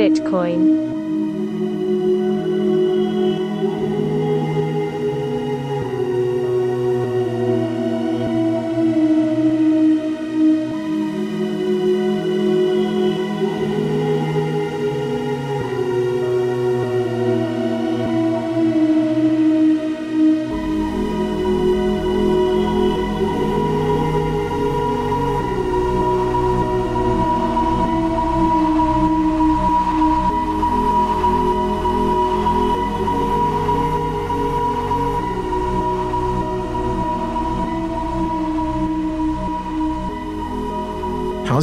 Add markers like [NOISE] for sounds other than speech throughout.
Bitcoin.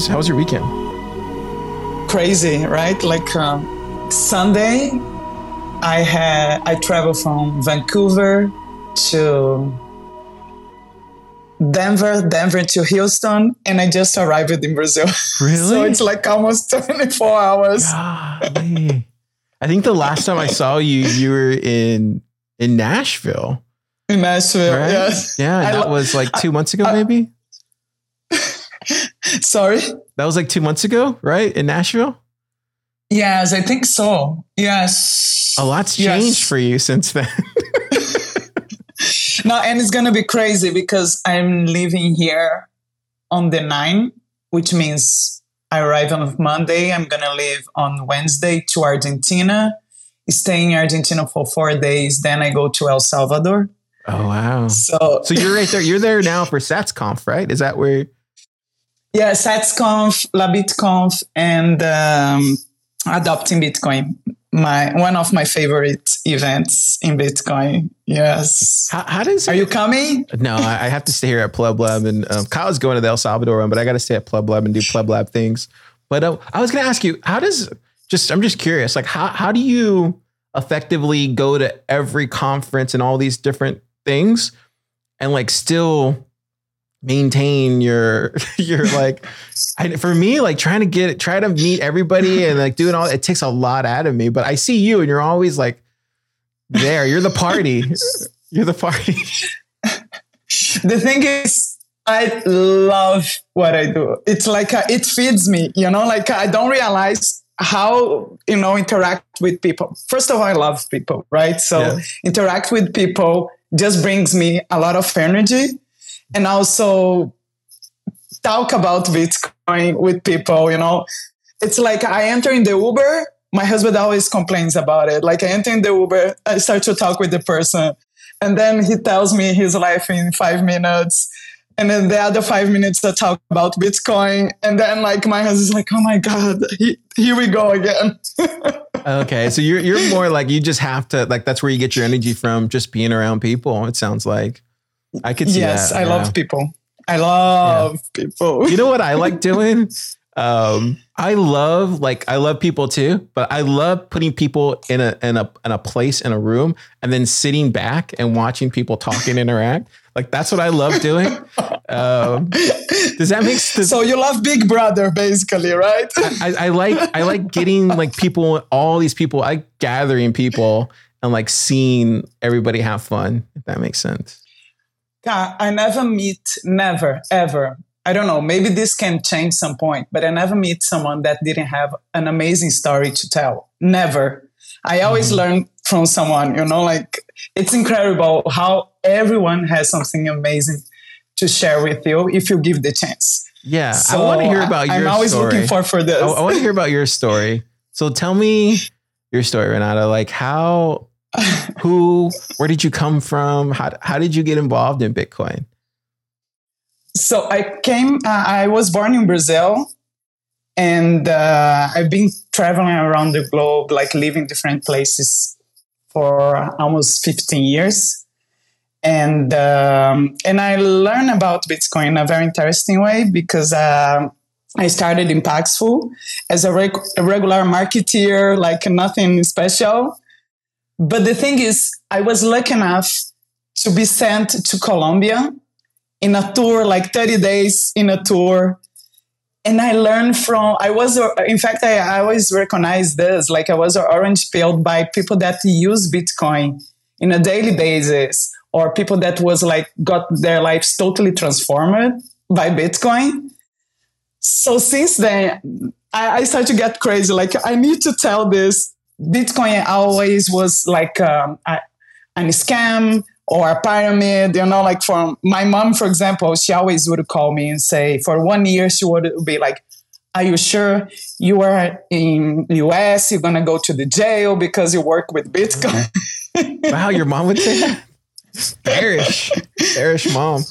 How was your weekend? Crazy, right? Like uh, Sunday, I had I traveled from Vancouver to Denver, Denver to Houston, and I just arrived in Brazil. [LAUGHS] Really? so it's like almost [LAUGHS] 24 hours. I think the last time I saw you, you were in in Nashville. In Nashville, Right? yes. Yeah, that lo- was like two months ago, I- maybe. Sorry. That was like two months ago, right? In Nashville. Yes, I think so. Yes. A lot's Yes. changed for you since then. [LAUGHS] No, and it's gonna be crazy because I'm leaving here on the 9, which means I arrive on Monday. I'm gonna leave on Wednesday to Argentina, stay in Argentina for four days. Then I go to El Salvador. oh wow! So, So you're right there. You're there now for SatsConf, right? Is that where? Yeah, SatsConf, La BitConf, and um, Adopting Bitcoin. My one of my favorite events in Bitcoin. Yes. How, how does? Are you coming? No, I, I have to stay here at Pleb Lab, and um, Kyle's going to the El Salvador one, but I got to stay at Pleb Lab and do Pleb Lab things. But uh, I was going to ask you, how does just? I'm just curious, like how how do you effectively go to every conference and all these different things, and like still maintain your [LAUGHS] your like I, for me like trying to get try to meet everybody and like doing all it takes a lot out of me but i see you and you're always like there. You're the party. [LAUGHS] You're the party. The thing is i love what i do. It's like uh, it feeds me you know? Like i don't realize how you know interact with people. First of all i love people right? So Yeah. interact with people just brings me a lot of energy and also talk about bitcoin with people you know? It's like i enter in the uber my husband always complains about it. Like i enter in the uber i start to talk with the person and then he tells me his life in five minutes and then the other five minutes I talk about bitcoin and then like my husband's like oh my god he, here we go again. [LAUGHS] Okay, so you're you're more like you just have to like that's where you get your energy from, just being around people. It sounds like I could see yes that. i yeah. love people i love people You know what I like [LAUGHS] doing? Um, I love like I love people too, but I love putting people in a in a in a place in a room and then sitting back and watching people talk and interact. Like that's what I love doing. Um, does that make sense? so you love big brother basically right I, I like I like getting like people, all these people, I like gathering people and like seeing everybody have fun. If that makes sense. God, I never meet, never, ever. I don't know, maybe this can change some point, but I never meet someone that didn't have an amazing story to tell. Never. I always mm-hmm. learn from someone, you know, like it's incredible how everyone has something amazing to share with you if you give the chance. Yeah, So I want to hear about your story. I'm always story. looking for for this. I, I want to hear about your story. So tell me your story, Renata. Like how, [LAUGHS] who, where did you come from? How how did you get involved in Bitcoin? so I came, uh, I was born in Brazil and uh, I've been traveling around the globe, like living different places for almost 15 years. And, um, and I learned about Bitcoin in a very interesting way because um I started in Paxful as a, reg- a regular marketeer, like nothing special. But the thing is, I was lucky enough to be sent to Colombia in a tour, like 30 days in a tour. And I learned from, I was, in fact, I, I always recognize this, like I was orange peeled by people that use Bitcoin in a daily basis or people that was like, got their lives totally transformed by Bitcoin. So since then, I, I start to get crazy. Like I need to tell this. Bitcoin always was like um, a, a scam or a pyramid. You know, like for my mom, for example, she always would call me and say, for one year, she would be like, "Are you sure you are in US? You're gonna go to the jail because you work with Bitcoin." wow, your mom would say that. Bearish, bearish mom.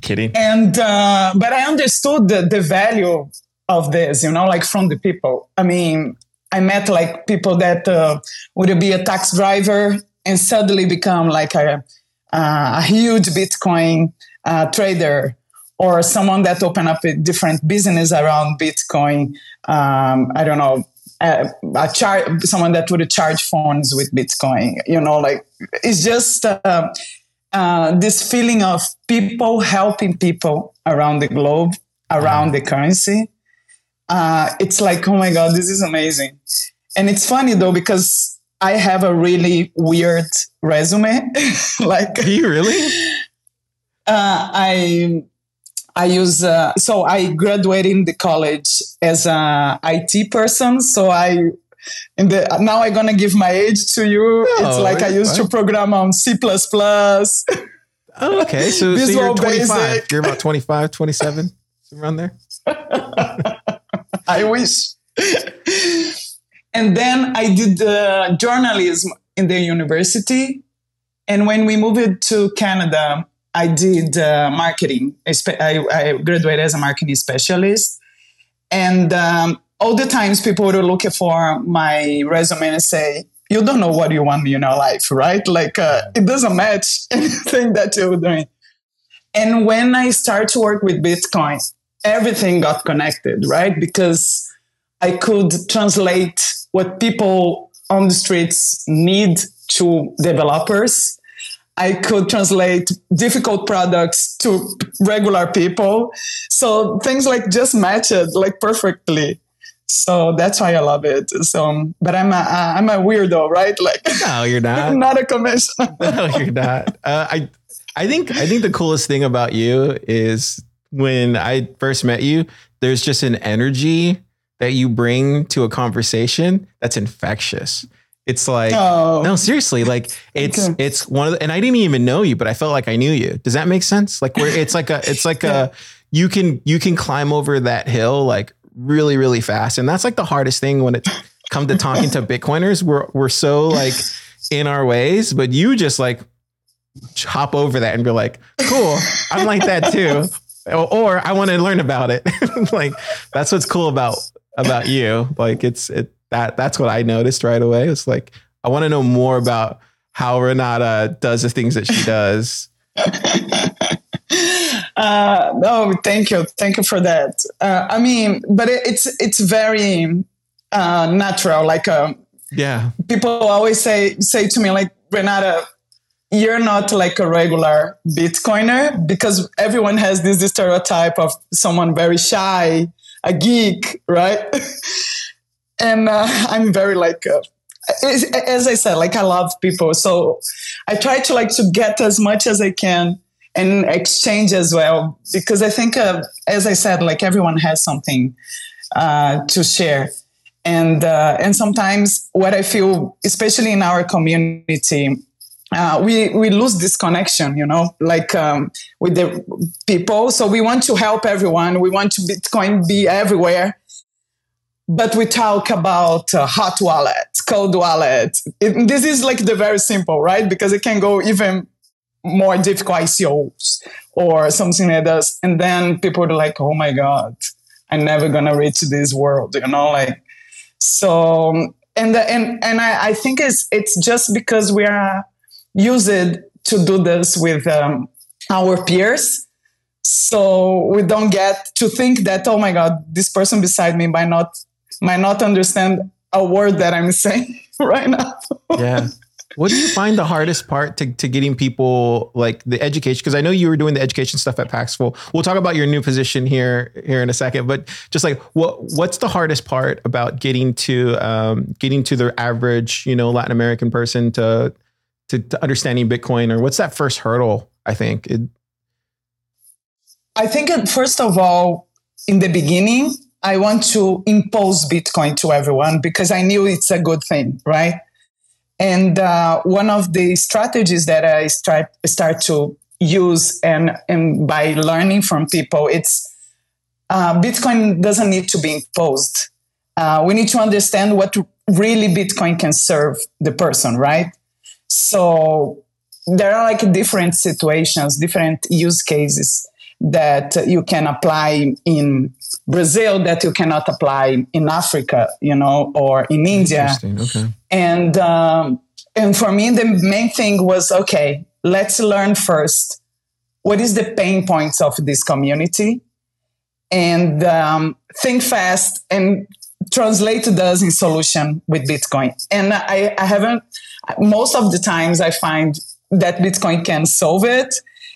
Kidding. And uh, but I understood the, the value of this, you know, like from the people. I mean, I met like people that uh, would be a tax driver and suddenly become like a, uh, a huge Bitcoin uh, trader or someone that open up a different business around Bitcoin. Um, I don't know, a, a char- someone that would charge phones with Bitcoin. You know, like it's just uh, uh, this feeling of people helping people around the globe, around the currency. Uh, it's like, oh my God, this is amazing. And it's funny though, because I have a really weird resume. [LAUGHS] like, Do you really? uh, I I use uh, so I graduated in the college as a IT person. So I in the now I'm gonna give my age to you. No, it's like I used to program on C++. Oh, okay. So, [LAUGHS] so you're 25. Basic. You're about 25, 27, around there. [LAUGHS] I wish. and then I did uh, journalism in the university. And when we moved to Canada, I did uh, marketing. I, I, graduated as a marketing specialist. And um, all the times people would look for my resume and say, you don't know what you want in your life, right? Like uh, it doesn't match [LAUGHS] anything that you're doing. And when I start to work with Bitcoin, everything got connected, right? Because I could translate what people on the streets need to developers. I could translate difficult products to regular people. So things like just matched like perfectly. So that's why I love it. So, but I'm a I'm a weirdo, right? Like No, you're not. I'm [LAUGHS] not a conventional. [LAUGHS] no, you're not. Uh, I I think I think the coolest thing about you is when I first met you, there's just an energy that you bring to a conversation that's infectious. It's like Oh. no, seriously, like [LAUGHS] it's Okay. it's one of the, and I didn't even know you, but I felt like I knew you. Does that make sense? Like where it's like a it's like a [LAUGHS] you can you can climb over that hill like really really fast, and that's like the hardest thing when it come to talking to Bitcoiners. We're we're so like in our ways, but you just like hop over that and be like, cool, I'm like that too. [LAUGHS] Or, or I want to learn about it. [LAUGHS] like that's what's cool about about you. Like it's it that that's what I noticed right away. It's like I want to know more about how Renata does the things that she does. [LAUGHS] Uh, no, thank you, thank you for that. Uh, I mean, but it, it's it's very uh, natural. Like um, Yeah. people always say say to me, like Renata, you're not like a regular Bitcoiner because everyone has this stereotype of someone very shy, a geek, right? [LAUGHS] and uh, I'm very like. Uh, as I said, like I love people, so I try to like to get as much as I can and exchange as well because I think, uh, as I said, like everyone has something uh, to share, and uh, and sometimes what I feel, especially in our community, uh, we we lose this connection, you know, like um, with the people. So we want to help everyone. We want to Bitcoin be everywhere. But we talk about uh, hot wallet, cold wallet. It, this is like the very simple, right? Because it can go even more difficult ICOs or something like this. And then people are like, oh my God, I'm never gonna reach this world, you know, like so and the, and and I, I think it's it's just because we are used to do this with um, our peers. So we don't get to think that, oh my God, this person beside me might not might not understand a word that I'm [LAUGHS] saying right now. Yeah. What do you find the hardest part to, to getting people like the education? Because I know you were doing the education stuff at Paxful. We'll talk about your new position here here in a second. But just like what what's the hardest part about getting to um, getting to the average you know Latin American person to to, to understanding Bitcoin or what's that first hurdle? I think it, I think uh, first of all, in the beginning, I want to impose Bitcoin to everyone because I knew it's a good thing, right? And uh, one of the strategies that I start start to use and and by learning from people, it's uh, Bitcoin doesn't need to be imposed. Uh, we need to understand what really Bitcoin can serve the person, right? So there are like different situations, different use cases that you can apply in Brazil that you cannot apply in Africa, you know, or in India. Okay. And um, and for me, the main thing was okay. Let's learn first what is the pain points of this community, and um, think fast and translate those in solution with Bitcoin. And I, I haven't. Most of the times, I find that Bitcoin can solve it,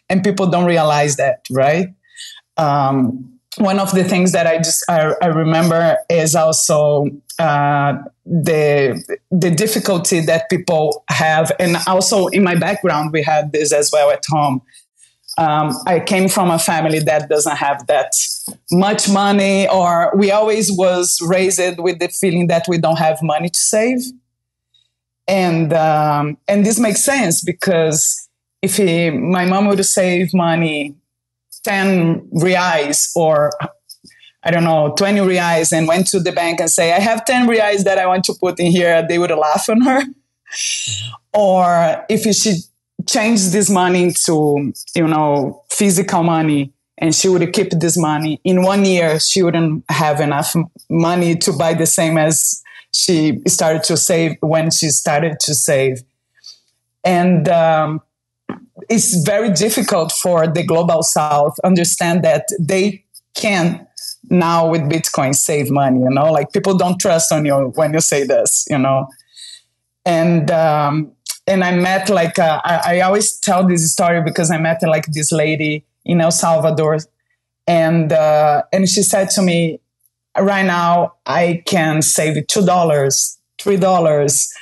and people don't realize that, right? Um, one of the things that I just I, I remember is also uh, the the difficulty that people have, and also in my background we had this as well at home. Um, I came from a family that doesn't have that much money, or we always was raised with the feeling that we don't have money to save, and um, and this makes sense because if he, my mom would save money 10 reais or I don't know, 20 reais and went to the bank and say, I have 10 reais that I want to put in here, they would laugh on her. Mm-hmm. Or if she changed this money to, you know, physical money and she would keep this money in one year, she wouldn't have enough money to buy the same as she started to save when she started to save. And um, it's very difficult for the global south understand that they can now with bitcoin save money you know? Like people don't trust on you when you say this you know? And um, and i met like uh, I, I always tell this story because i met like this lady in el salvador. And uh, and she said to me right now i can save two dollars three dollars.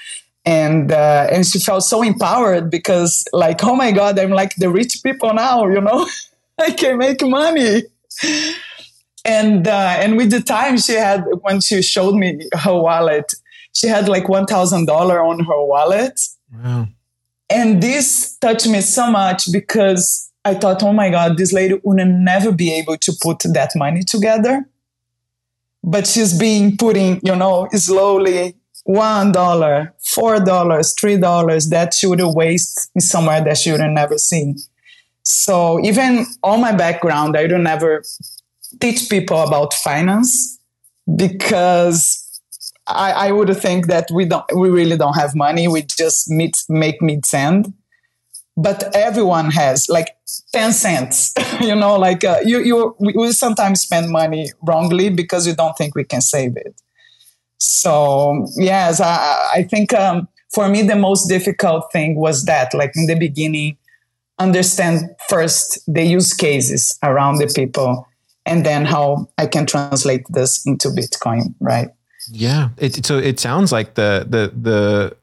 And uh, and she felt so empowered because like oh my god i'm like the rich people now you know? [LAUGHS] I can make money. And uh, and with the time she had when she showed me her wallet she had like $1000 on her wallet. Wow. and this touched me so much because i thought oh my god this lady would never be able to put that money together but she's being putting you know slowly one dollar, four dollars, three dollars that she would waste somewhere that she would have never seen. So even on my background, I don't ever teach people about finance because I, I would think that we don't we really don't have money. We just meet make mid send. But everyone has like 10 cents, [LAUGHS] you know, like uh, you, you, we sometimes spend money wrongly because we don't think we can save it. So yes, I, I think um, for me the most difficult thing was that, like in the beginning, understand first the use cases around the people, and then how I can translate this into Bitcoin, right? Yeah, it, so it sounds like the the the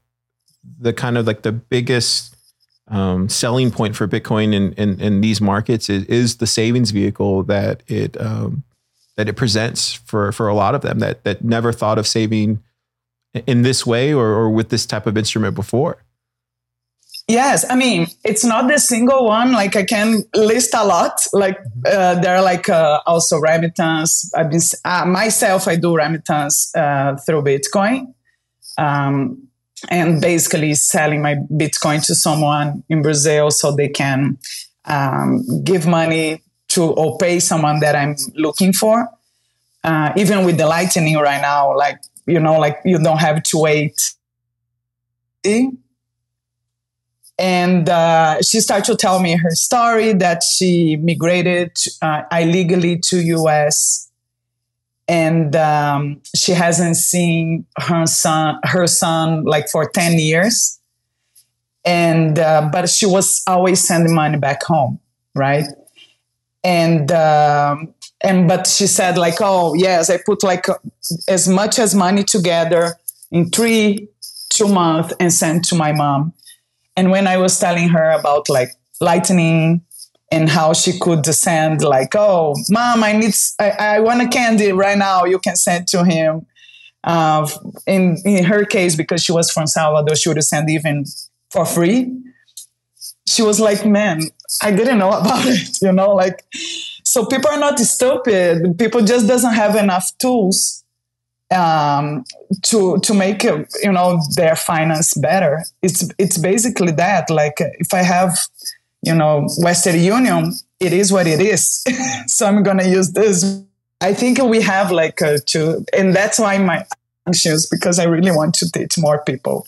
the kind of like the biggest um, selling point for Bitcoin in, in, in these markets is, is the savings vehicle that it um, that it presents for for a lot of them that that never thought of saving in this way or, or with this type of instrument before. Yes, I mean it's not the single one. Like I can list a lot. Like mm-hmm. uh, there are like uh, also remittance. I've been uh, myself. I do remittance uh, through Bitcoin, um, and basically selling my Bitcoin to someone in Brazil so they can um, give money to or pay someone that I'm looking for. Uh, even with the lightning right now, like you know, like you don't have to wait. And uh, she started to tell me her story that she migrated uh, illegally to US, and um, she hasn't seen her son, her son, like for ten years. And uh, but she was always sending money back home, right? and um, and but she said like oh yes i put like as much as money together in three two months and sent to my mom and when i was telling her about like lightning and how she could send like, oh, mom, I need, I, I want a candy right now. You can send to him. Uh, in in her case, because she was from Salvador, she would send even for free. She was like, man, I didn't know about [LAUGHS] it, you know, like. So people are not stupid. People just doesn't have enough tools um, to to make you know their finance better. It's it's basically that. Like if I have you know Western Union, it is what it is. [LAUGHS] so I'm gonna use this. I think we have like uh, to, and that's why my actions because I really want to teach more people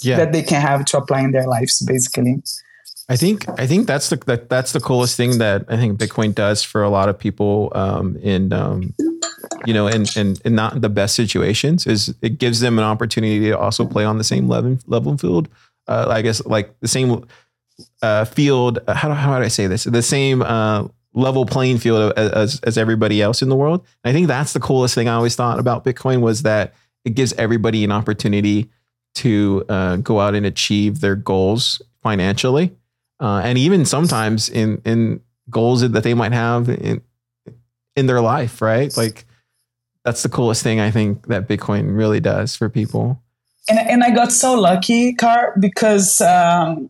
yeah. that they can have to apply in their lives, basically. I think I think that's the that, that's the coolest thing that I think Bitcoin does for a lot of people um, in um, you know in, in in not the best situations is it gives them an opportunity to also play on the same level level field. Uh, I guess like the same uh, field. Uh, how do, how do I say this? The same uh, level playing field as, as everybody else in the world. And I think that's the coolest thing I always thought about Bitcoin was that it gives everybody an opportunity to uh, go out and achieve their goals financially uh, and even sometimes in in goals that they might have in in their life, right? Like that's the coolest thing I think that Bitcoin really does for people. And and I got so lucky, Car, because um,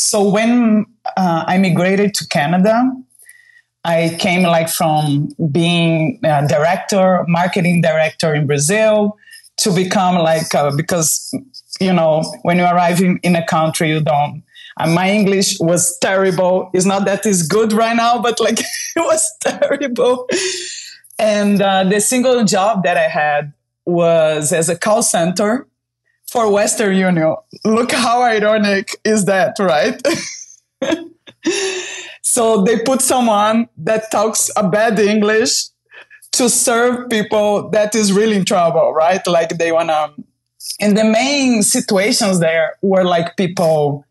so when uh, I migrated to Canada, I came like from being a director, marketing director in Brazil, to become like uh, because you know when you arrive in, in a country you don't and my English was terrible. It's not that it's good right now, but like [LAUGHS] it was terrible. And uh, the single job that I had was as a call center for Western Union. Look how ironic is that, right? [LAUGHS] so they put someone that talks a bad English to serve people that is really in trouble, right? Like they wanna. And the main situations there were like people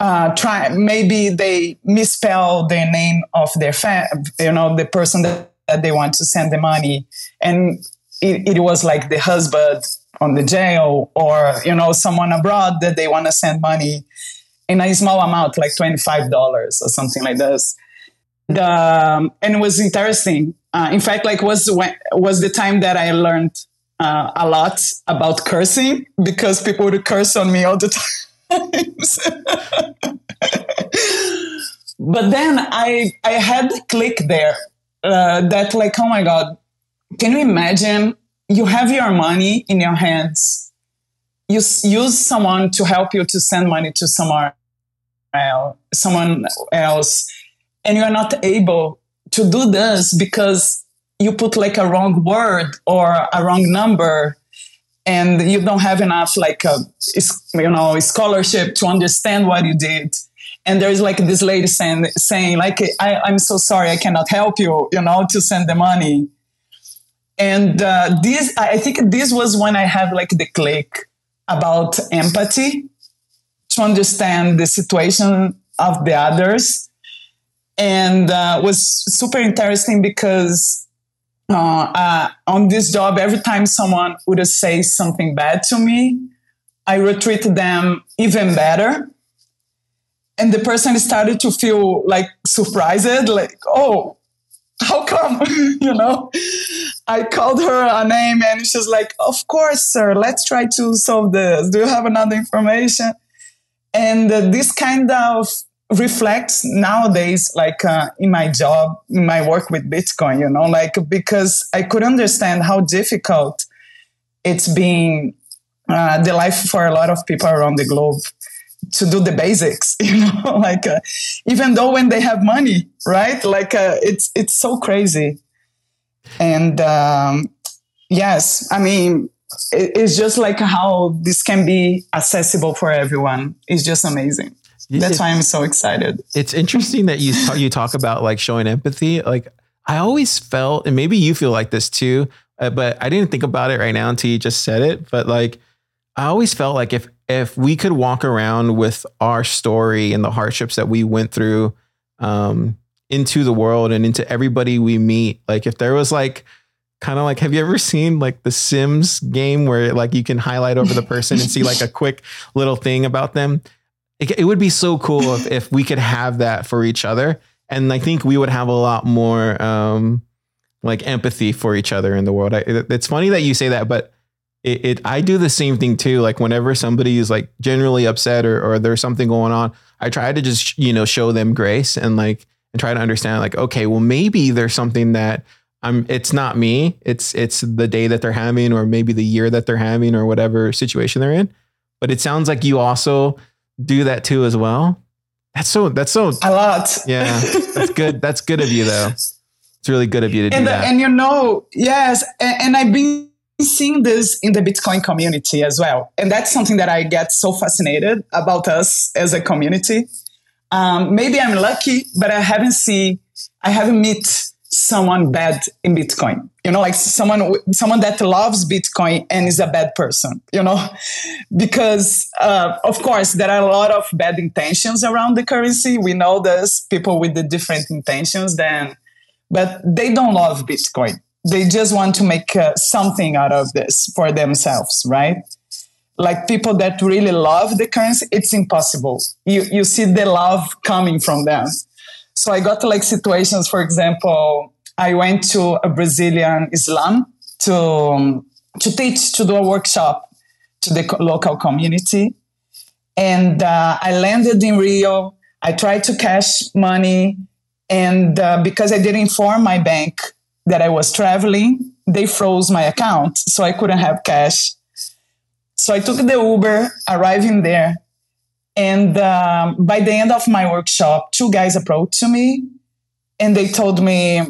uh, try maybe they misspell the name of their fan, you know, the person that, that, they want to send the money, and it, it, was like the husband on the jail or you know someone abroad that they want to send money in a small amount, like twenty five dollars or something like this. The, um, and it was interesting. Uh, in fact, like was when, was the time that I learned uh, a lot about cursing because people would curse on me all the [LAUGHS] time but then I I had the click there uh, that like oh my god, can you imagine? You have your money in your hands. You use someone to help you to send money to someone else, someone else, and you are not able to do this because you put like a wrong word or a wrong number and you don't have enough like a, you know scholarship to understand what you did. And there's like this lady saying, saying like I, i'm so sorry i cannot help you you know to send the money and uh, this i think this was when i had like the click about empathy to understand the situation of the others and uh, was super interesting because uh, uh, on this job, every time someone would say something bad to me, I would treat them even better. And the person started to feel like surprised, like, oh, how come? [LAUGHS] you know, I called her a name and she's like, of course, sir, let's try to solve this. Do you have another information? And uh, this kind of reflects nowadays like uh, in my job in my work with bitcoin you know like because i could understand how difficult it's been uh, the life for a lot of people around the globe to do the basics [LAUGHS] you know [LAUGHS] like uh, even though when they have money right like uh, it's it's so crazy and um, yes i mean it's just like how this can be accessible for everyone it's just amazing that's why I'm so excited. It's interesting that you talk, you talk about like showing empathy. Like I always felt, and maybe you feel like this too, uh, but I didn't think about it right now until you just said it. But like I always felt like if if we could walk around with our story and the hardships that we went through um, into the world and into everybody we meet, like if there was like kind of like have you ever seen like the sims game where like you can highlight over the person and see like a [LAUGHS] quick little thing about them it, it would be so cool if, if we could have that for each other. And I think we would have a lot more um, like empathy for each other in the world. I, it, it's funny that you say that, but it, it, I do the same thing too. Like whenever somebody is like generally upset or, or there's something going on, I try to just, you know, show them grace and like, and try to understand like, okay, well, maybe there's something that I'm, it's not me. It's, it's the day that they're having, or maybe the year that they're having or whatever situation they're in. But it sounds like you also do that too as well. That's so, that's so a lot. Yeah. That's good. That's good of you though. It's really good of you to [LAUGHS] do and, that. And you know, yes, and, and I've been seeing this in the Bitcoin community as well. And that's something that I get so fascinated about us as a community. Um, maybe I'm lucky, but I haven't seen, I haven't met someone bad in Bitcoin. You know, like someone someone that loves Bitcoin and is a bad person. You know, [LAUGHS] because uh, of course there are a lot of bad intentions around the currency. We know there's people with the different intentions than, but they don't love Bitcoin. They just want to make uh, something out of this for themselves, right? Like people that really love the currency, it's impossible. You you see the love coming from them so I got like situations, for example, I went to a Brazilian Islam to, um, to teach, to do a workshop to the co- local community. And uh, I landed in Rio. I tried to cash money. And uh, because I didn't inform my bank that I was traveling, they froze my account. So I couldn't have cash. So I took the Uber, arriving there. And um, by the end of my workshop, two guys approached me and they told me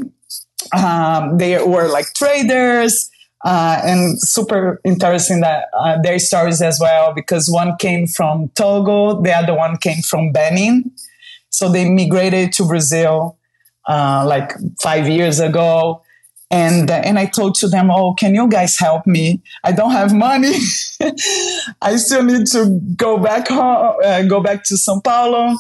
um, they were like traders uh, and super interesting that uh, their stories as well because one came from Togo, the other one came from Benin. So they migrated to Brazil uh, like five years ago and uh, and I told to them, "Oh, can you guys help me? I don't have money. [LAUGHS] I still need to go back home, uh, go back to São Paulo."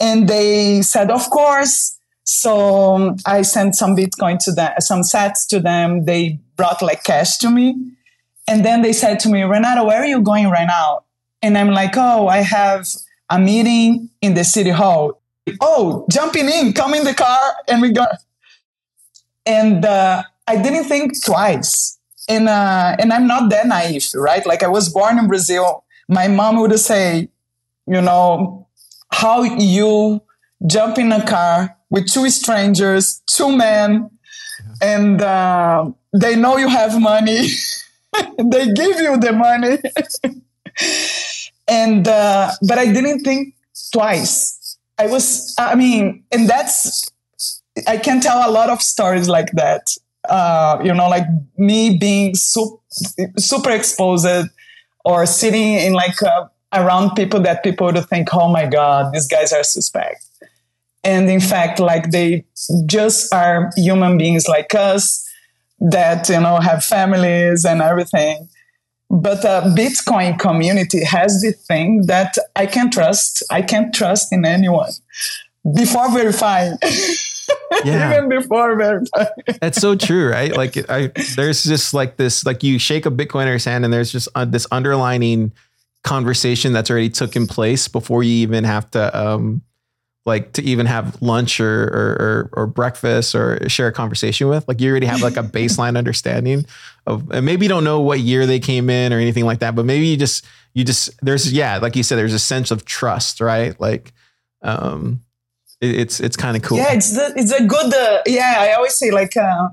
And they said, "Of course." So um, I sent some Bitcoin to them, some sats to them. They brought like cash to me, and then they said to me, "Renato, where are you going right now?" And I'm like, "Oh, I have a meeting in the city hall." Oh, jumping in, come in the car, and we go and uh, I didn't think twice. And uh, and I'm not that naive, right? Like I was born in Brazil. My mom would say, you know, how you jump in a car with two strangers, two men, and uh, they know you have money. [LAUGHS] they give you the money. [LAUGHS] and uh, but I didn't think twice. I was, I mean, and that's I can tell a lot of stories like that. Uh, you know, like me being super, super exposed or sitting in like uh, around people that people would think, oh my God, these guys are suspect. And in fact, like they just are human beings like us that, you know, have families and everything. But the Bitcoin community has the thing that I can trust. I can't trust in anyone before verifying. [LAUGHS] [LAUGHS] yeah. even before verifying. That's so true, right? [LAUGHS] Like I, there's just like this, like you shake a Bitcoiner's hand and there's just uh, this underlining conversation that's already taken place before you even have to, um, like to even have lunch or, or, or, or breakfast or share a conversation with, like you already have like a [LAUGHS] baseline understanding of, and maybe you don't know what year they came in or anything like that, but maybe you just, you just, there's, yeah, like you said, there's a sense of trust, right? Like, um, it's it's kind of cool. Yeah, it's the, it's a good. Uh, yeah, I always say like uh,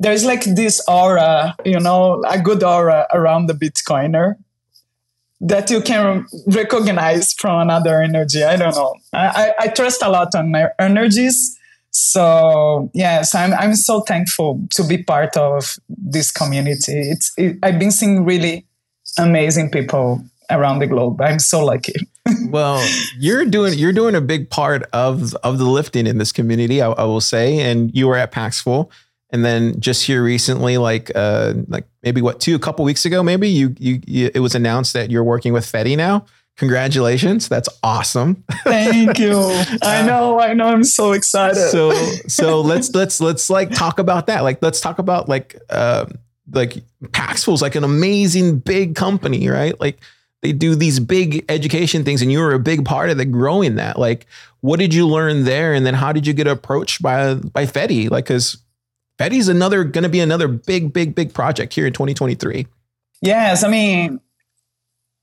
there's like this aura, you know, a good aura around the Bitcoiner that you can recognize from another energy. I don't know. I, I, I trust a lot on my energies. So yes, I'm I'm so thankful to be part of this community. It's it, I've been seeing really amazing people around the globe. I'm so lucky. [LAUGHS] well, you're doing you're doing a big part of of the lifting in this community, I, I, will say. And you were at Paxful, and then just here recently, like uh, like maybe what two a couple weeks ago, maybe you, you you it was announced that you're working with Fedi now. Congratulations, that's awesome. Thank you. [LAUGHS] I know, I know. I'm so excited. So so let's let's let's like talk about that. Like let's talk about like uh, like Paxful's like an amazing big company, right? Like they do these big education things and you were a big part of the growing that. Like, what did you learn there? And then how did you get approached by by Fedi? Like, because Fedi's another to be another big, big, big project here in 2023. Yes, I mean,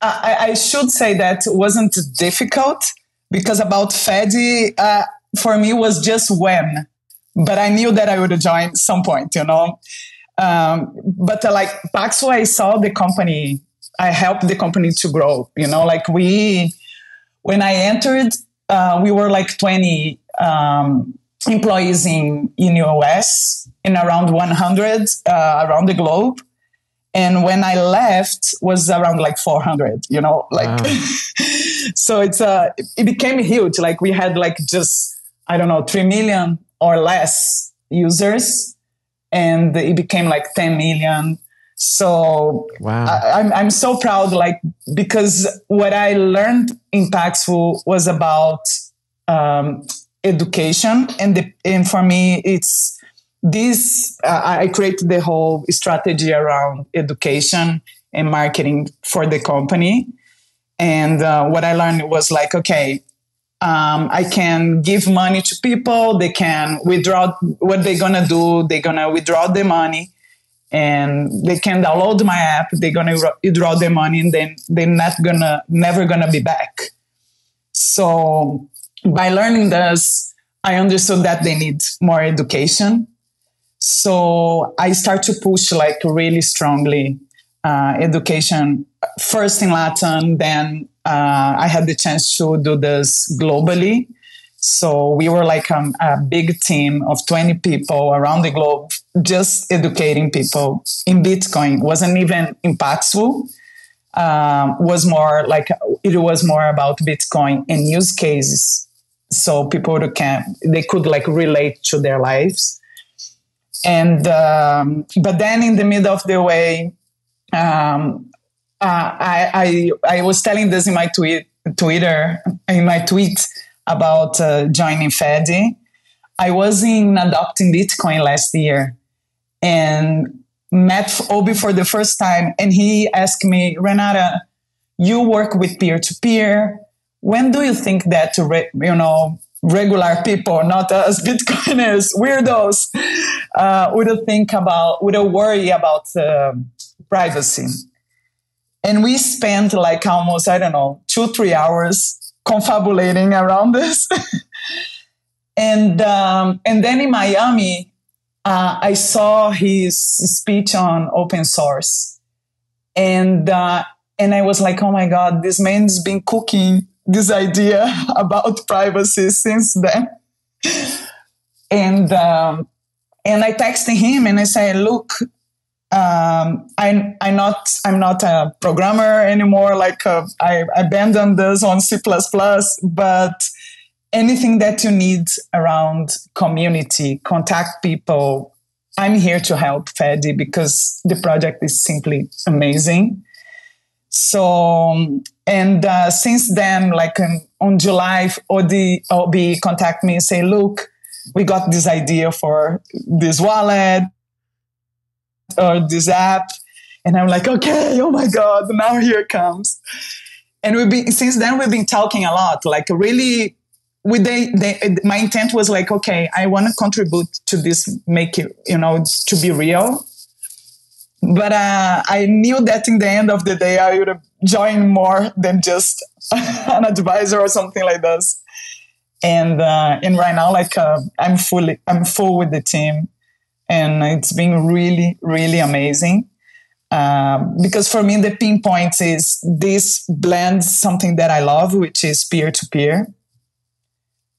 I, I should say that wasn't difficult because about Fedi, uh, for me was just when, but I knew that I would join some point, you know. Um, but uh, like Paxful, I saw the company, I helped the company to grow, you know, like we, when I entered, uh, we were like 20 um, employees in, in US in around 100 uh, around the globe. And when I left was around like 400, you know, like, wow. [LAUGHS] so it's, uh, it became huge. Like we had like just, I don't know, 3 million or less users and it became like 10 million. So wow. I, am I'm, I'm so proud, like, because what I learned in Paxful was about um, education. And, the, and for me, it's this, uh, I created the whole strategy around education and marketing for the company. And uh, what I learned was like, okay, um, I can give money to people. They can withdraw what they're gonna do. They're gonna withdraw the money, and they can download my app. They're gonna withdraw their money, and then they're not gonna never gonna be back. So by learning this, I understood that they need more education. So I start to push like really strongly uh, education first in Latin, then uh, I had the chance to do this globally. So we were like um, a big team of 20 people around the globe, just educating people in Bitcoin. It wasn't even impactful. Um, was more like it was more about Bitcoin and use cases, so people can they could like relate to their lives. And um, but then in the middle of the way, um, uh, I, I, I was telling this in my tweet Twitter in my tweet about uh, joining Fedi. I was in adopting Bitcoin last year and met Obi for the first time, and he asked me, Renata, you work with peer to peer. When do you think that re- you know regular people, not us [LAUGHS] Bitcoiners, weirdos, uh, would think about would worry about uh, privacy? And we spent like almost, I don't know, two, three hours confabulating around this. [LAUGHS] and um, and then in Miami, uh, I saw his speech on open source, and uh, and I was like, oh my god, this man's been cooking this idea [LAUGHS] about privacy since then. [LAUGHS] and um, and I texted him and I said, look, um, I, I'm not I'm not a programmer anymore. Like uh, I abandoned this on C++, but anything that you need around community, contact people. I'm here to help Fedi because the project is simply amazing. So, and uh, since then, like um, on July, Odi, Obi contact me and say, look, we got this idea for this wallet or this app. And I'm like, okay, oh my God, now here it comes. And we've been, since then, we've been talking a lot, like really with they, they, my intent was like, okay, I want to contribute to this, make it, you know, to be real. But uh, I knew that in the end of the day, I would have joined more than just [LAUGHS] an advisor or something like this. And uh, and right now, like uh, I'm fully, I'm full with the team and it's been really, really amazing. Um, because for me, the pinpoint is this blends something that I love, which is peer to peer.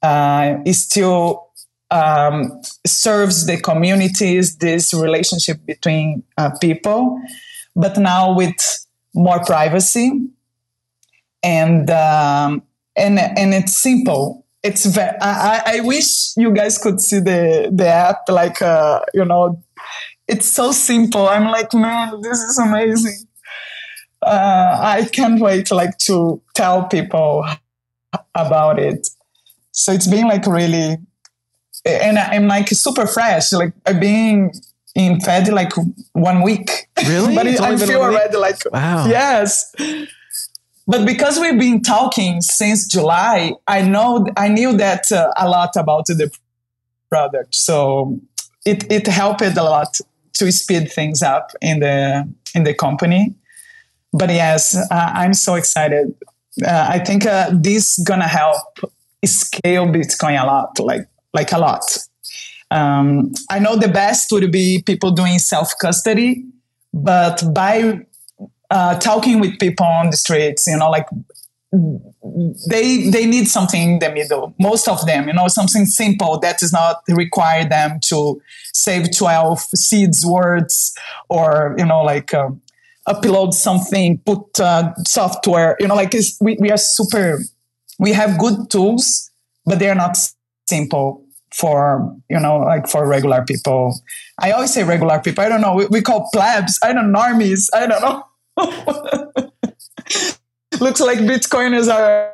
It still um, serves the communities, this relationship between uh, people, but now with more privacy. And um, and and it's simple it's very I, I wish you guys could see the the app like uh you know it's so simple. I'm like man this is amazing. Uh, i can't wait like to tell people about it. So it's been like really and i'm like super fresh like i've been in fed like one week. Really? [LAUGHS] But i feel already like wow. yes but because we've been talking since July, I know I knew that uh, a lot about the product, so it it helped a lot to speed things up in the in the company. But yes, uh, I'm so excited. Uh, I think uh, this gonna help scale Bitcoin a lot, like like a lot. Um, I know the best would be people doing self custody, but by uh, talking with people on the streets, you know, like they they need something in the middle. Most of them, you know, something simple that does not require them to save twelve seeds words or you know like. Um, upload something, put uh, software, you know, like we, we are super, we have good tools, but they're not simple for, you know, like for regular people. I always say regular people. I don't know. We, we call plebs. I don't know, normies. I don't know. [LAUGHS] Looks like Bitcoiners are,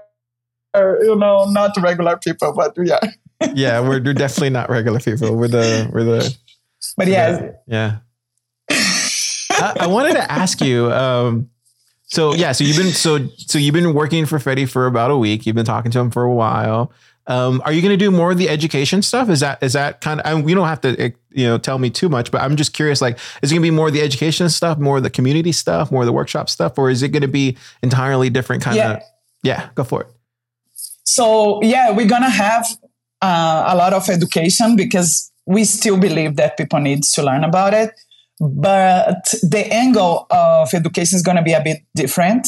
are, you know, not regular people, but yeah. [LAUGHS] yeah, we're, we're definitely not regular people. We're the, we're the, but yeah. yeah. I, I, wanted to ask you, um, so yeah, so you've been, so, so you've been working for Fedi for about a week. You've been talking to him for a while. Um, are you going to do more of the education stuff? Is that is that kind of? I mean, you don't have to eh, you know tell me too much, but I'm just curious. Like, is it going to be more of the education stuff, more of the community stuff, more of the workshop stuff, or is it going to be entirely different kind yeah. of? Yeah, go for it. So yeah, we're gonna have uh, a lot of education because we still believe that people need to learn about it, but the angle of education is going to be a bit different.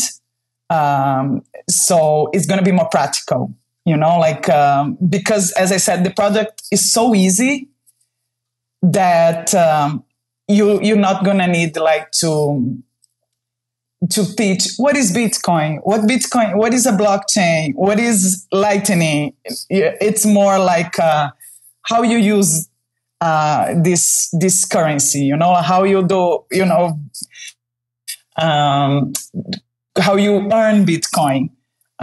Um, so it's going to be more practical you know like um, because as i said the product is so easy that um, you you're not gonna need like to to teach what is bitcoin? What bitcoin what is a blockchain? What is lightning? It's more like uh, how you use uh, this this currency you know how you do you know um, how you earn bitcoin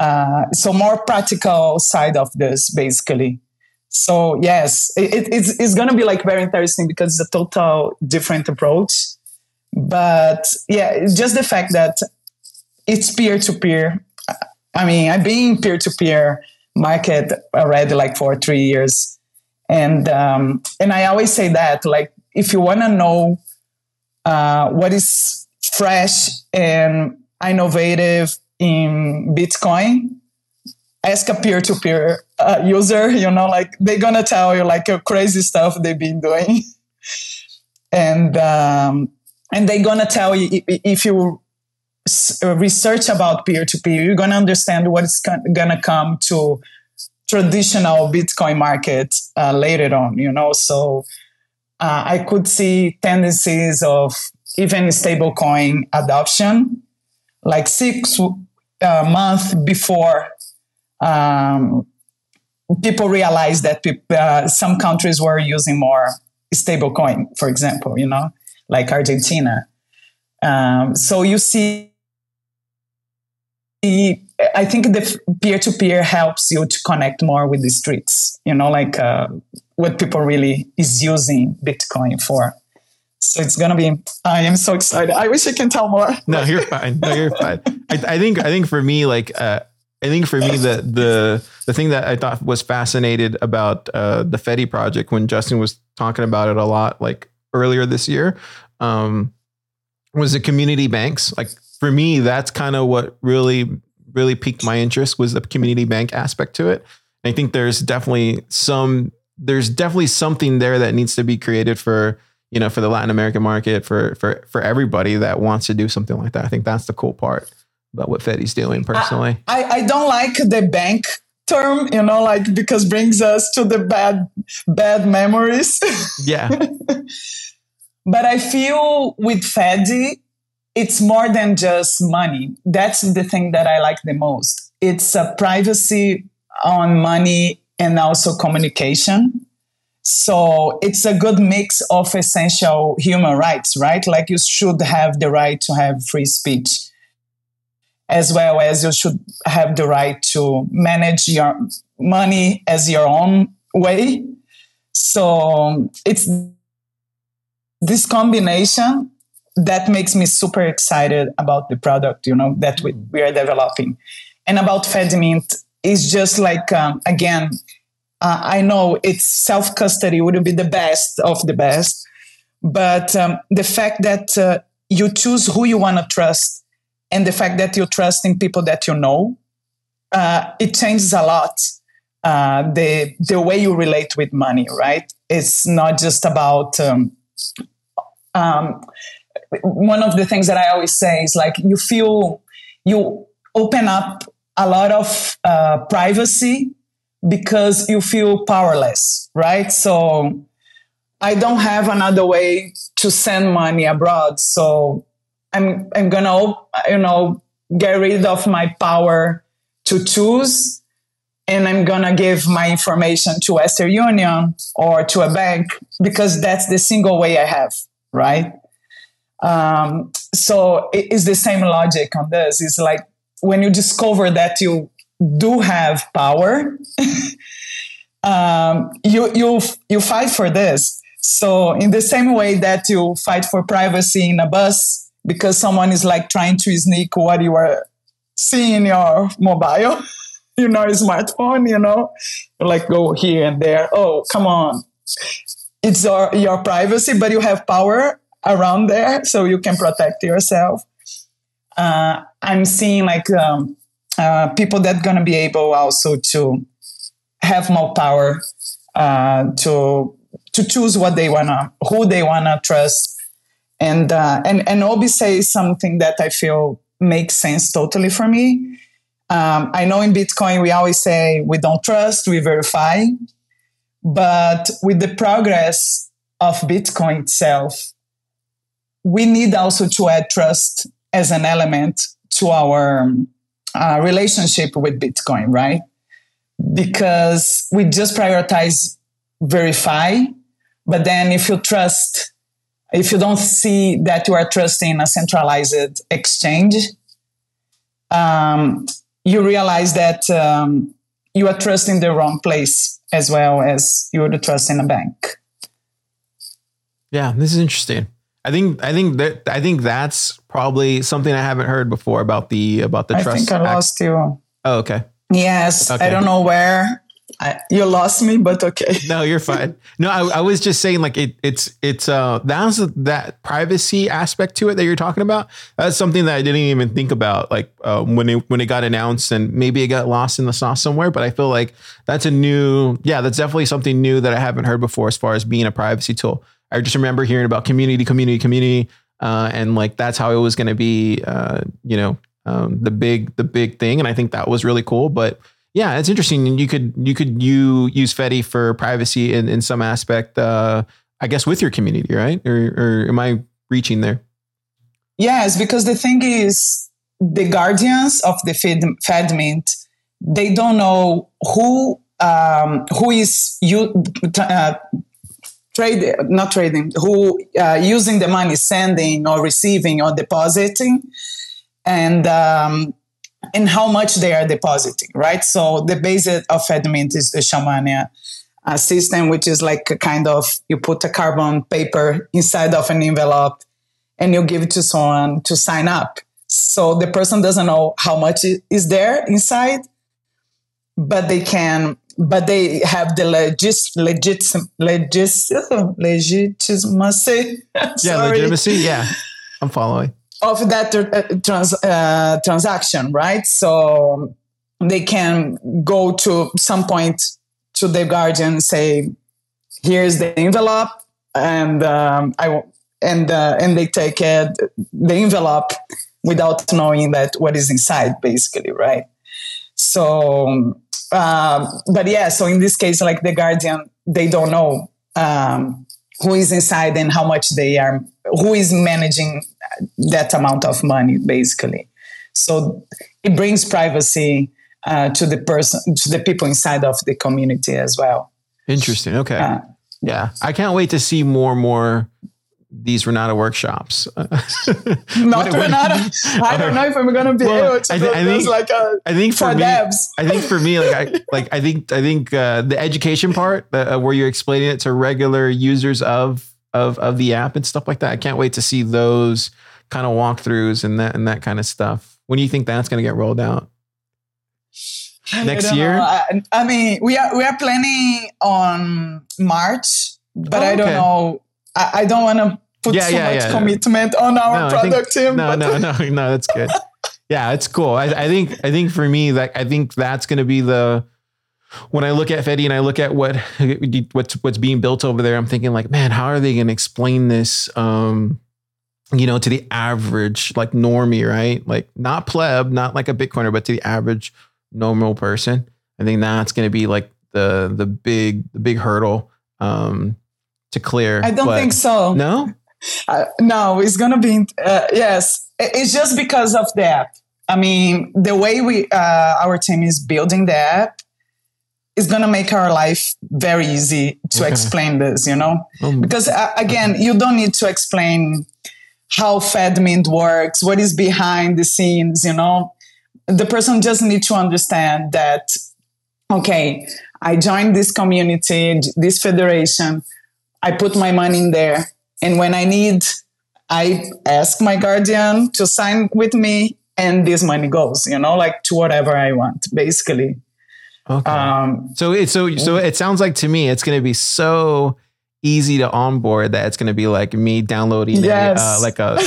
uh, so more practical side of this, basically. So yes, it, it's, it's going to be like very interesting because it's a total different approach. But yeah, just the fact that it's peer to peer. I mean, I've been peer to peer market already like for three years, and um, and I always say that like if you want to know uh, what is fresh and innovative in Bitcoin, ask a peer-to-peer uh, user, you know, like they're gonna tell you like crazy stuff they've been doing, [LAUGHS] and um, and they're gonna tell you if you research about peer-to-peer, you're gonna understand what's gonna come to traditional Bitcoin market uh, later on, you know. So uh, I could see tendencies of even stablecoin adoption, like six uh, month before um, people realized that people, uh, some countries were using more stable coin, for example, you know, like Argentina. Um, so you see, I think the peer to peer helps you to connect more with the streets, you know, like uh, what people really is using Bitcoin for. So it's gonna be. I am so excited. I wish I can tell more. No, you're fine. No, you're fine. I, I think. I think for me, like, uh, I think for me, the the the thing that I thought was fascinated about uh, the Fedi project when Justin was talking about it a lot, like earlier this year, um, was the community banks. Like for me, that's kind of what really really piqued my interest was the community bank aspect to it. And I think there's definitely some there's definitely something there that needs to be created for you know, for the Latin American market, for for for everybody that wants to do something like that. I think that's the cool part about what Fedi's doing personally. I, I, don't like the bank term, you know, like because brings us to the bad bad memories. [LAUGHS] Yeah. but I feel with Fedi, it's more than just money. That's the thing that I like the most. It's a privacy on money and also communication so it's a good mix of essential human rights, right? Like you should have the right to have free speech, as well as you should have the right to manage your money as your own way. So it's this combination that makes me super excited about the product, you know, that we, we are developing. And about Fedimint is just like, um, again, uh, I know it's self custody would be the best of the best, but um, the fact that uh, you choose who you want to trust and the fact that you trust in people that you know, uh, it changes a lot. Uh, the the way you relate with money, right? It's not just about um, um, one of the things that I always say is like you feel you open up a lot of uh, privacy because you feel powerless, right? So I don't have another way to send money abroad, so I'm I'm gonna you know get rid of my power to choose, and I'm gonna give my information to Western Union or to a bank because that's the single way I have, right? Um, so it is the same logic on this. It's like when you discover that you do have power, [LAUGHS] um, you you you fight for this. So in the same way that you fight for privacy in a bus because someone is like trying to sneak what you are seeing in your mobile, [LAUGHS] you know, your smartphone, you know, like go here and there. Oh, come on. It's your, your privacy, but you have power around there so you can protect yourself. Uh, I'm seeing like um, uh, people that gonna be able also to have more power uh, to to choose what they wanna, who they wanna trust, and uh, and and Obi says something that I feel makes sense totally for me. Um, I know in Bitcoin we always say we don't trust, we verify, but with the progress of Bitcoin itself, we need also to add trust as an element to our uh, relationship with Bitcoin, right? Because we just prioritize verify, but then if you trust, if you don't see that you are trusting a centralized exchange, um, you realize that um, you are trusting the wrong place as well as you are trusting a bank. Yeah, this is interesting. I think I think that I think that's probably something I haven't heard before about the about the I trust. I think I lost you. Oh, okay. Yes, Okay. I don't know where I, you lost me, but okay. No, you're fine. No, I, I was just saying like it, it's it's uh that's that privacy aspect to it that you're talking about. That's something that I didn't even think about like uh, when it when it got announced and maybe it got lost in the sauce somewhere. But I feel like that's a new yeah that's definitely something new that I haven't heard before as far as being a privacy tool. I just remember hearing about community, community, community, uh, and like that's how it was going to be. Uh, you know, um, the big the big thing, and I think that was really cool. But yeah, it's interesting. And you could you could you use Fedi for privacy in, in some aspect. Uh, I guess with your community, right? Or, or am I reaching there? Yes, because the thing is, the guardians of the Fed, Fedimint, they don't know who um, who is you uh, trade not trading who uh, using the money, sending or receiving or depositing, and um, and how much they are depositing, right? So the basis of Fedimint is the Chaumian uh, system, which is like a kind of you put a carbon paper inside of an envelope and you give it to someone to sign up. So the person doesn't know how much is there inside, but they can, but they have the legis, legit, legis, legitimacy. [LAUGHS] Yeah, legitimacy. Yeah, I'm following. of that uh, trans, uh, transaction, right? So they can go to some point to the guardian and say, "Here's the envelope," and um, I and uh, and they take it, the envelope without knowing that what is inside, basically, right? So, um, but yeah, so in this case, like the guardian, they don't know um, who is inside and how much they are, who is managing that amount of money, basically. So it brings privacy uh, to the person, to the people inside of the community as well. Interesting. Okay. Uh, yeah, I can't wait to see more and more these Renata workshops. [LAUGHS] not What- what- Renata. [LAUGHS] I don't know if I'm gonna be Well, able to I thi- I think- like a I think for me, devs. I think for me, like I [LAUGHS] like I think I think uh, the education part uh, where you're explaining it to regular users of of of the app and stuff like that. I can't wait to see those kind of walkthroughs and that and that kind of stuff. When do you think that's going to get rolled out? Next year? I, I, mean, we are we are planning on March, but oh, I don't know. I, I don't want to put yeah, so yeah, much yeah. commitment on our no, product think, team. No, no, no, [LAUGHS] no, that's good. yeah, it's cool. I, I think I think for me, like I think that's going to be the when I look at Fedi and I look at what [LAUGHS] what's what's being built over there, I'm thinking like, man, how are they going to explain this? Um, you know, to the average like normie, right? Like not pleb, not like a Bitcoiner, but to the average normal person. I think that's going to be like the the big the big hurdle um, to clear. I don't think so. No, uh, no, it's going to be uh, yes. It's just because of the app. I mean, the way we uh, our team is building the app is going to make our life very easy to okay. explain this. You know, um, because uh, again, you don't need to explain how Fedimint works, what is behind the scenes. You know, the person just needs to understand that okay, I joined this community, this federation. I put my money in there. And when I need, I ask my guardian to sign with me and this money goes, you know, like to whatever I want, basically. Okay. Um, so it so so it sounds like to me it's going to be so easy to onboard that it's going to be like me downloading yes. a, uh, like a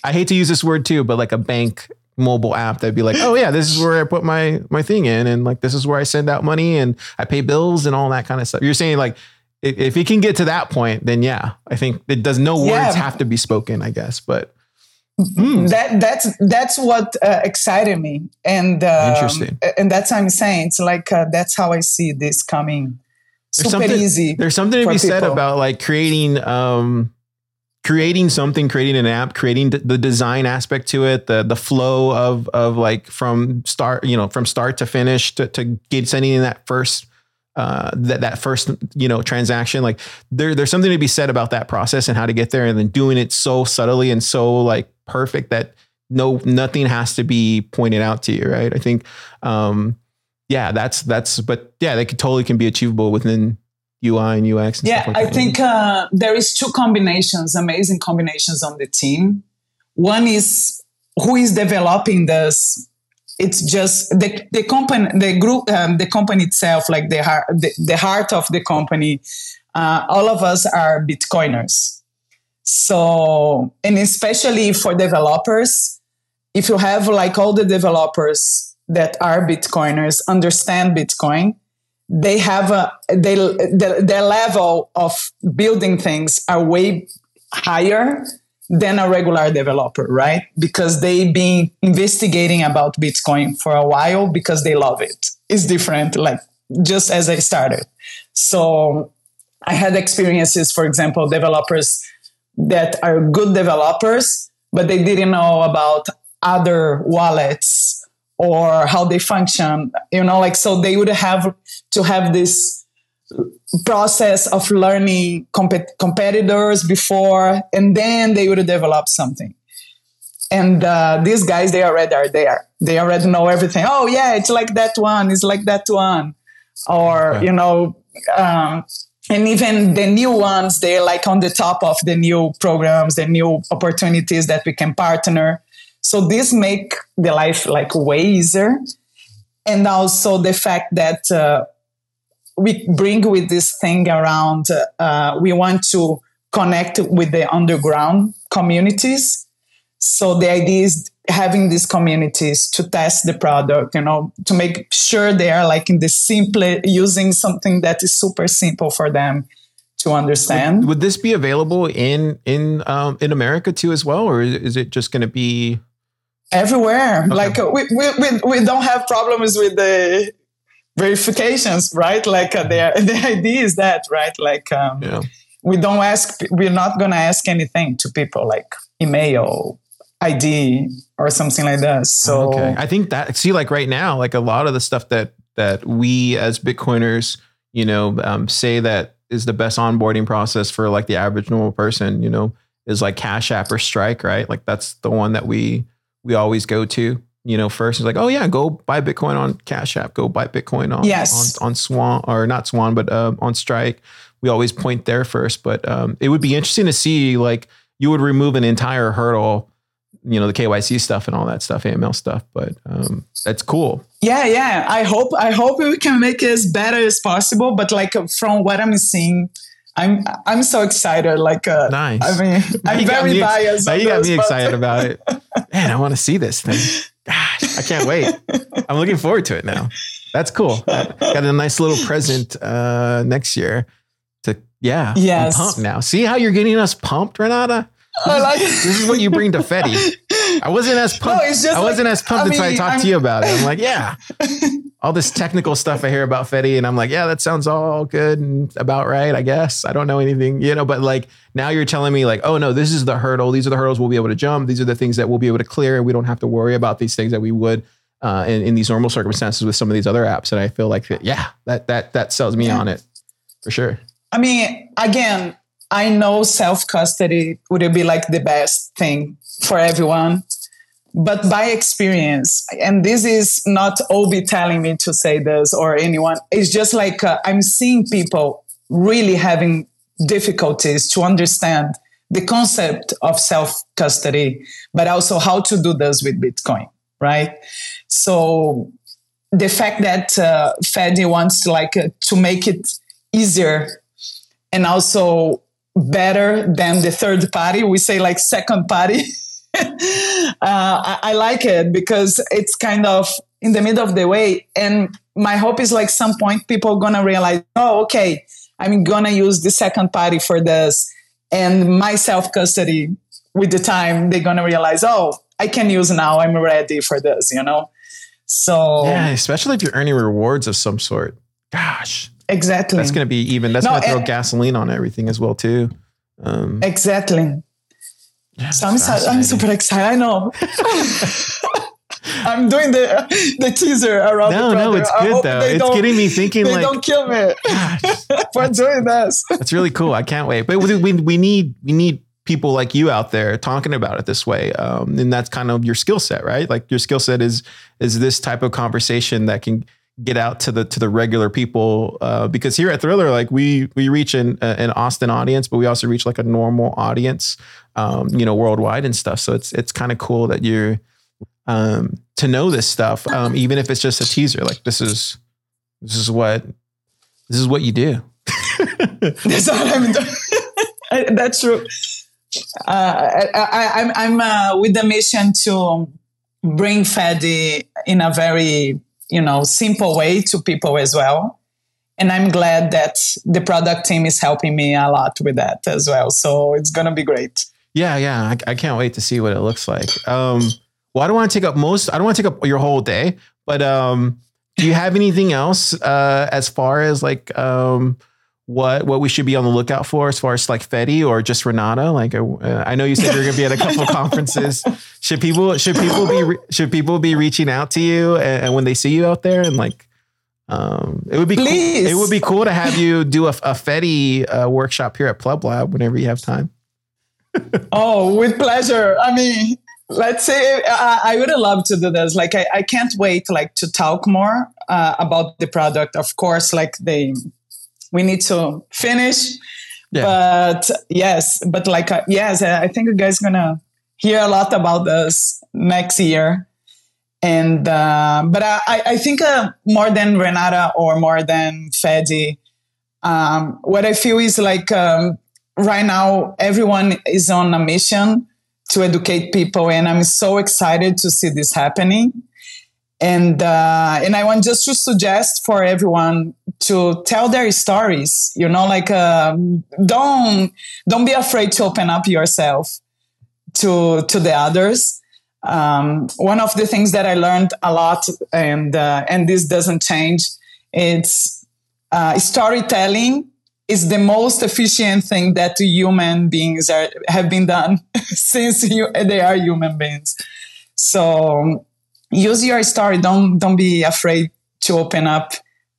[LAUGHS] I hate to use this word too, but like a bank mobile app that'd be like, oh yeah, this is where I put my my thing in, and like this is where I send out money and I pay bills and all that kind of stuff. You're saying like if he can get to that point, then yeah, I think it does. No words yeah. have to be spoken, I guess, but. Mm. That that's that's what uh, excited me, and um, interesting, and that's I'm saying it's like uh, that's how I see this coming. There's Super easy. There's something to be people. said about like creating um, creating something, creating an app, creating the design aspect to it, the the flow of of like from start, you know, from start to finish to, to get sending in that first uh, that that first you know transaction. Like there there's something to be said about that process and how to get there, and then doing it so subtly and so like perfect that no nothing has to be pointed out to you, right? I think. um yeah, that's that's but yeah, that could totally can be achievable within UI and UX. And yeah, like I think uh, there is two combinations, amazing combinations on the team. One is who is developing this. It's just the, the company, the group, um, the company itself, like the heart, the, the heart of the company. Uh, all of us are Bitcoiners. So, and especially for developers, if you have like all the developers that are Bitcoiners understand Bitcoin, they have a they the, their level of building things are way higher than a regular developer right? Because they've been investigating about bitcoin for a while because they love it. It's different like just as i started. So i had experiences for example developers that are good developers but they didn't know about other wallets or how they function you know like so they would have to have this process of learning comp- competitors before and then they would develop something. And uh, these guys they already are there. They already know everything. Oh yeah it's like that one it's like that one. Or okay. you know um, and even the new ones they're like on the top of the new programs the new opportunities that we can partner. So this make the life like way easier. And also the fact that uh, we bring with this thing around, uh, we want to connect with the underground communities. So the idea is having these communities to test the product, you know, to make sure they are like in the simple, using something that is super simple for them to understand. Would, would this be available in in um, in America too as well, or is it just going to be everywhere. Okay. Like we, we, we, we don't have problems with the verifications, right? Like uh, the, [LAUGHS] the idea is that, right? Like um, yeah. we don't ask, we're not going to ask anything to people like email, ID or something like that. So okay. I think that, see, like right now, like a lot of the stuff that, that we as Bitcoiners, you know, um, say that is the best onboarding process for like the average normal person, you know, is like Cash App or Strike, right? Like that's the one that we we always go to. You know, first it's like, oh yeah, go buy Bitcoin on Cash App, go buy Bitcoin on yes. on, on Swan or not Swan, but uh, on Strike. we always point there first. But um, it would be interesting to see like you would remove an entire hurdle, you know, the KYC stuff and all that stuff, AML stuff. But um, that's cool. Yeah, yeah. I hope I hope we can make it as better as possible. But like from what I'm seeing, I'm I'm so excited. Like, uh, nice. I mean, [LAUGHS] I'm very me, biased. Now you got me [LAUGHS] excited about it. Man, I want to see this thing. Gosh, I can't wait. [LAUGHS] I'm looking forward to it now. That's cool. got a nice little present uh, next year. To yeah, yes. I'm pumped now. See how you're getting us pumped, Renata. I like it. this is what you bring to Fedi. I wasn't as [LAUGHS] pumped. No, I wasn't like, as pumped I mean, until I talked I'm, to you about it. I'm like, [LAUGHS] yeah, all this technical stuff I hear about Fedi, and I'm like, yeah, that sounds all good and about right, I guess. I don't know anything, you know, but like now you're telling me like, oh no, this is the hurdle. These are the hurdles we'll be able to jump. These are the things that we'll be able to clear, and we don't have to worry about these things that we would uh, in, in these normal circumstances with some of these other apps. And I feel like, yeah, that that that sells me yeah. on it for sure. I mean, again, I know self custody would be like the best thing for everyone. But by experience, and this is not Obi telling me to say this or anyone, it's just like uh, I'm seeing people really having difficulties to understand the concept of self custody, but also how to do this with Bitcoin, right? So the fact that uh, wants to like uh, to make it easier and also better than the third party. We say like second party. [LAUGHS] uh, I, I, like it because it's kind of in the middle of the way. And my hope is like some point people gonna realize, oh, okay, I'm gonna use the second party for this, and my self custody with the time they're gonna realize, oh, I can use now. I'm ready for this. You know. So yeah, especially if you're earning rewards of some sort. Gosh, Exactly. That's going to be even. That's no, going to throw and, gasoline on everything as well too. Um, exactly. So I'm, I'm super excited. I know. [LAUGHS] I'm doing the the teaser around. No, no, it's good though. It's getting me thinking. They like, don't kill me [LAUGHS] for doing this. That's really cool. I can't wait. But we we need we need people like you out there talking about it this way, um, and that's kind of your skill set, right? Like your skill set is is this type of conversation that can get out to the to the regular people uh, because here at Thriller, like we we reach an an Austin audience, but we also reach like a normal audience, um, you know, worldwide and stuff. So it's it's kind of cool that you're um, to know this stuff, um, even if it's just a teaser. Like this is this is what this is what you do. [LAUGHS] That's what I'm doing. [LAUGHS] That's true. Uh, I, am I'm, I'm uh, with the mission to bring Fedi in a very you know, simple way to people as well. And I'm glad that the product team is helping me a lot with that as well. So it's to be great. Yeah, yeah. I, I, can't wait to see what it looks like. Um, well, I don't want to take up most, I don't want to take up your whole day, but um, do you have anything else uh, as far as like, um, what what we should be on the lookout for as far as like Fedi or just Renata? Like uh, I know you said you're going to be at a couple [LAUGHS] conferences. Should people should people be should people be reaching out to you and, and when they see you out there and like um, it would be Please. cool, it would be cool to have you [LAUGHS] do a, a Fedi uh, workshop here at Pleb Lab whenever you have time. [LAUGHS] oh, with pleasure. I mean, let's say I, I would love to do this. Like I, I can't wait like to talk more uh, about the product. Of course, like they we need to finish. Yeah. But yes, but like uh, yes, I think you guys gonna hear a lot about this next year. And uh, but I, I think uh, more than Renata or more than Fedi, um, what I feel is like um, right now everyone is on a mission to educate people, and I'm so excited to see this happening and uh, and I want just to suggest for everyone to tell their stories. You know, like uh, don't don't be afraid to open up yourself to to the others. Um, one of the things that I learned a lot, and uh, and this doesn't change, it's uh, storytelling is the most efficient thing that human beings are, have been done [LAUGHS] since you, they are human beings. So use your story. Don't don't be afraid to open up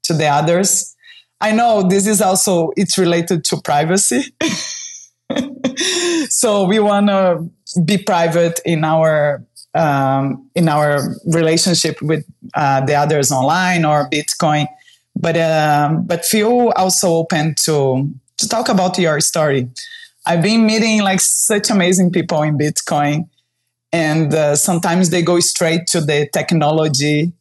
to the others. I know this is also it's related to privacy. [LAUGHS] so we want to be private in our um, in our relationship with uh, the others online or Bitcoin, but um, but feel also open to to talk about your story. I've been meeting like such amazing people in Bitcoin, and uh, sometimes they go straight to the technology,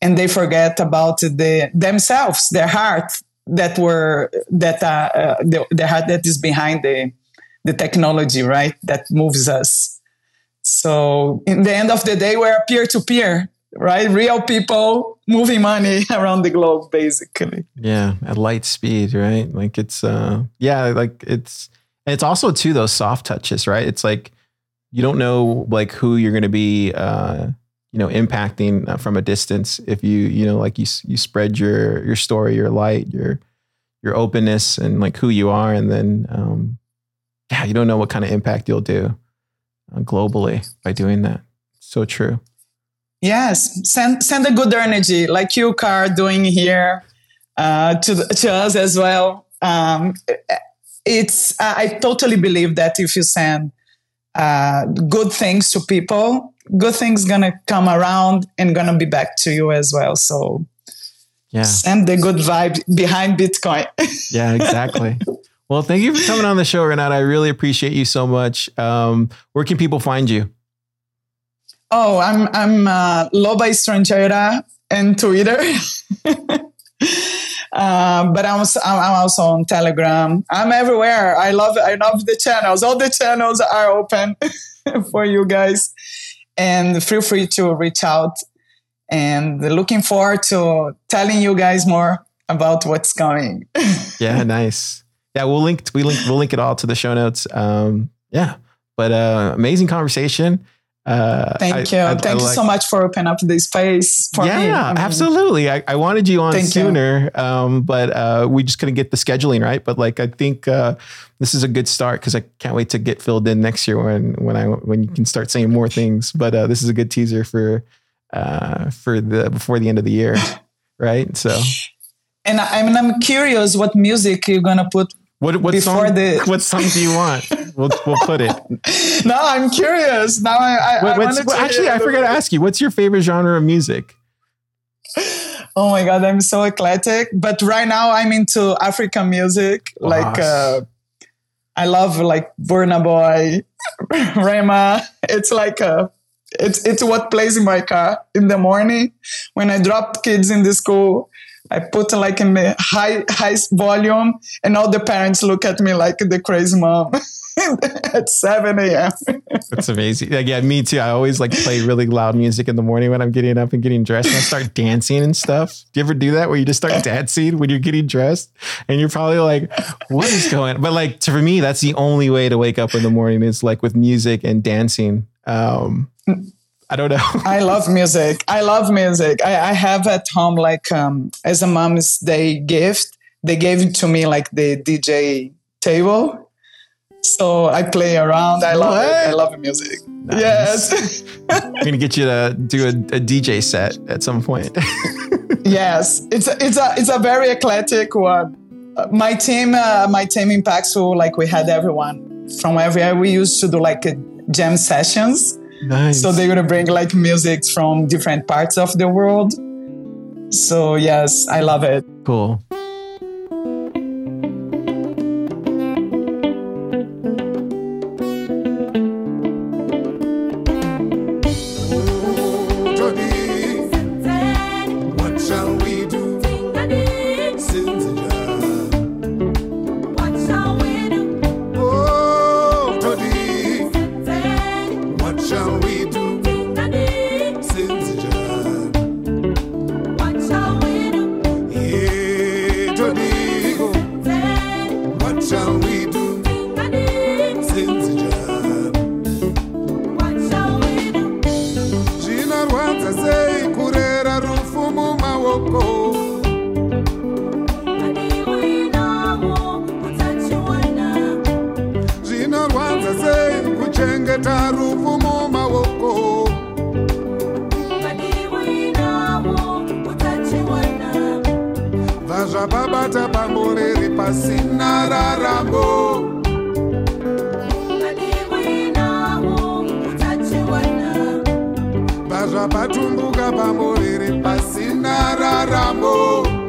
and they forget about the themselves, their heart that were that uh, uh, the, the heart that is behind the the technology, right? That moves us. So in the end of the day, we're peer to peer, right? Real people moving money [LAUGHS] around the globe, basically. Yeah, at light speed, right? Like it's uh yeah, like it's it's also too those soft touches, right? It's like you don't know like who you're going to be uh you know impacting uh, from a distance if you you know like you you spread your your story, your light, your your openness and like who you are and then um yeah, you don't know what kind of impact you'll do uh, globally by doing that. So true. Yes, send send a good energy like you, Car, doing here uh, to to us as well. Um, it's I totally believe that if you send uh, good things to people, good things gonna come around and gonna be back to you as well. So yeah, send the good vibe behind Bitcoin. [LAUGHS] yeah, exactly. Well, thank you for coming on the show, Renata. I really appreciate you so much. Um, where can people find you? Oh, I'm I'm uh, Loba Estrangeira and Twitter. [LAUGHS] uh, but I'm I'm also on Telegram. I'm everywhere. I love I love the channels. All the channels are open [LAUGHS] for you guys, and feel free to reach out. And looking forward to telling you guys more about what's coming. [LAUGHS] yeah, nice. Yeah, we'll link we link we'll link it all to the show notes. Um, yeah, but uh, amazing conversation. Uh, Thank you. I, Thank I you so much for opening up this space for yeah, me. Yeah, I mean, absolutely. I, wanted you on Thank sooner, you. um, but uh, we just couldn't get the scheduling right. But like, I think uh, this is a good start because I can't wait to get filled in next year when when I when you can start saying more things. But uh, this is a good teaser for uh, for the before the end of the year, [LAUGHS] right? So. And I mean, I'm curious what music you're gonna put what what Before song? The... What song do you want? [LAUGHS] We'll we'll put it. no, I'm curious. Now I, I, what, I actually I forgot to ask you. What's your favorite genre of music? Oh my god, I'm so eclectic. But right now I'm into African music. Like uh, I love like Burna Boy, [LAUGHS] Rema. It's like a uh, it's it's what plays in my car in the morning when I drop kids in the school I put like in the high high volume, and all the parents look at me like the crazy mom. [LAUGHS] at 7 a.m. That's amazing. Like, yeah, me too. I always like play really loud music in the morning when I'm getting up and getting dressed and I start dancing and stuff. Do you ever do that where you just start [LAUGHS] dancing when you're getting dressed and you're probably like, what is going on? But like to, for me, that's the only way to wake up in the morning is like with music and dancing. Um, I don't know. I love music. I love music. I, I have at home like um, as a mom's day gift. They gave it to me like the DJ table. So I play around. I love what? it. I love music. Nice. Yes. I'm [LAUGHS] gonna get you to do a, a DJ set at some point. [LAUGHS] yes, it's a, it's a it's a very eclectic one. My team, uh, my team in Paxful, like we had everyone from everywhere. We used to do like jam sessions Nice. So they're gonna bring like music from different parts of the world. So yes, I love it. Cool. raramo riri pasina raramo.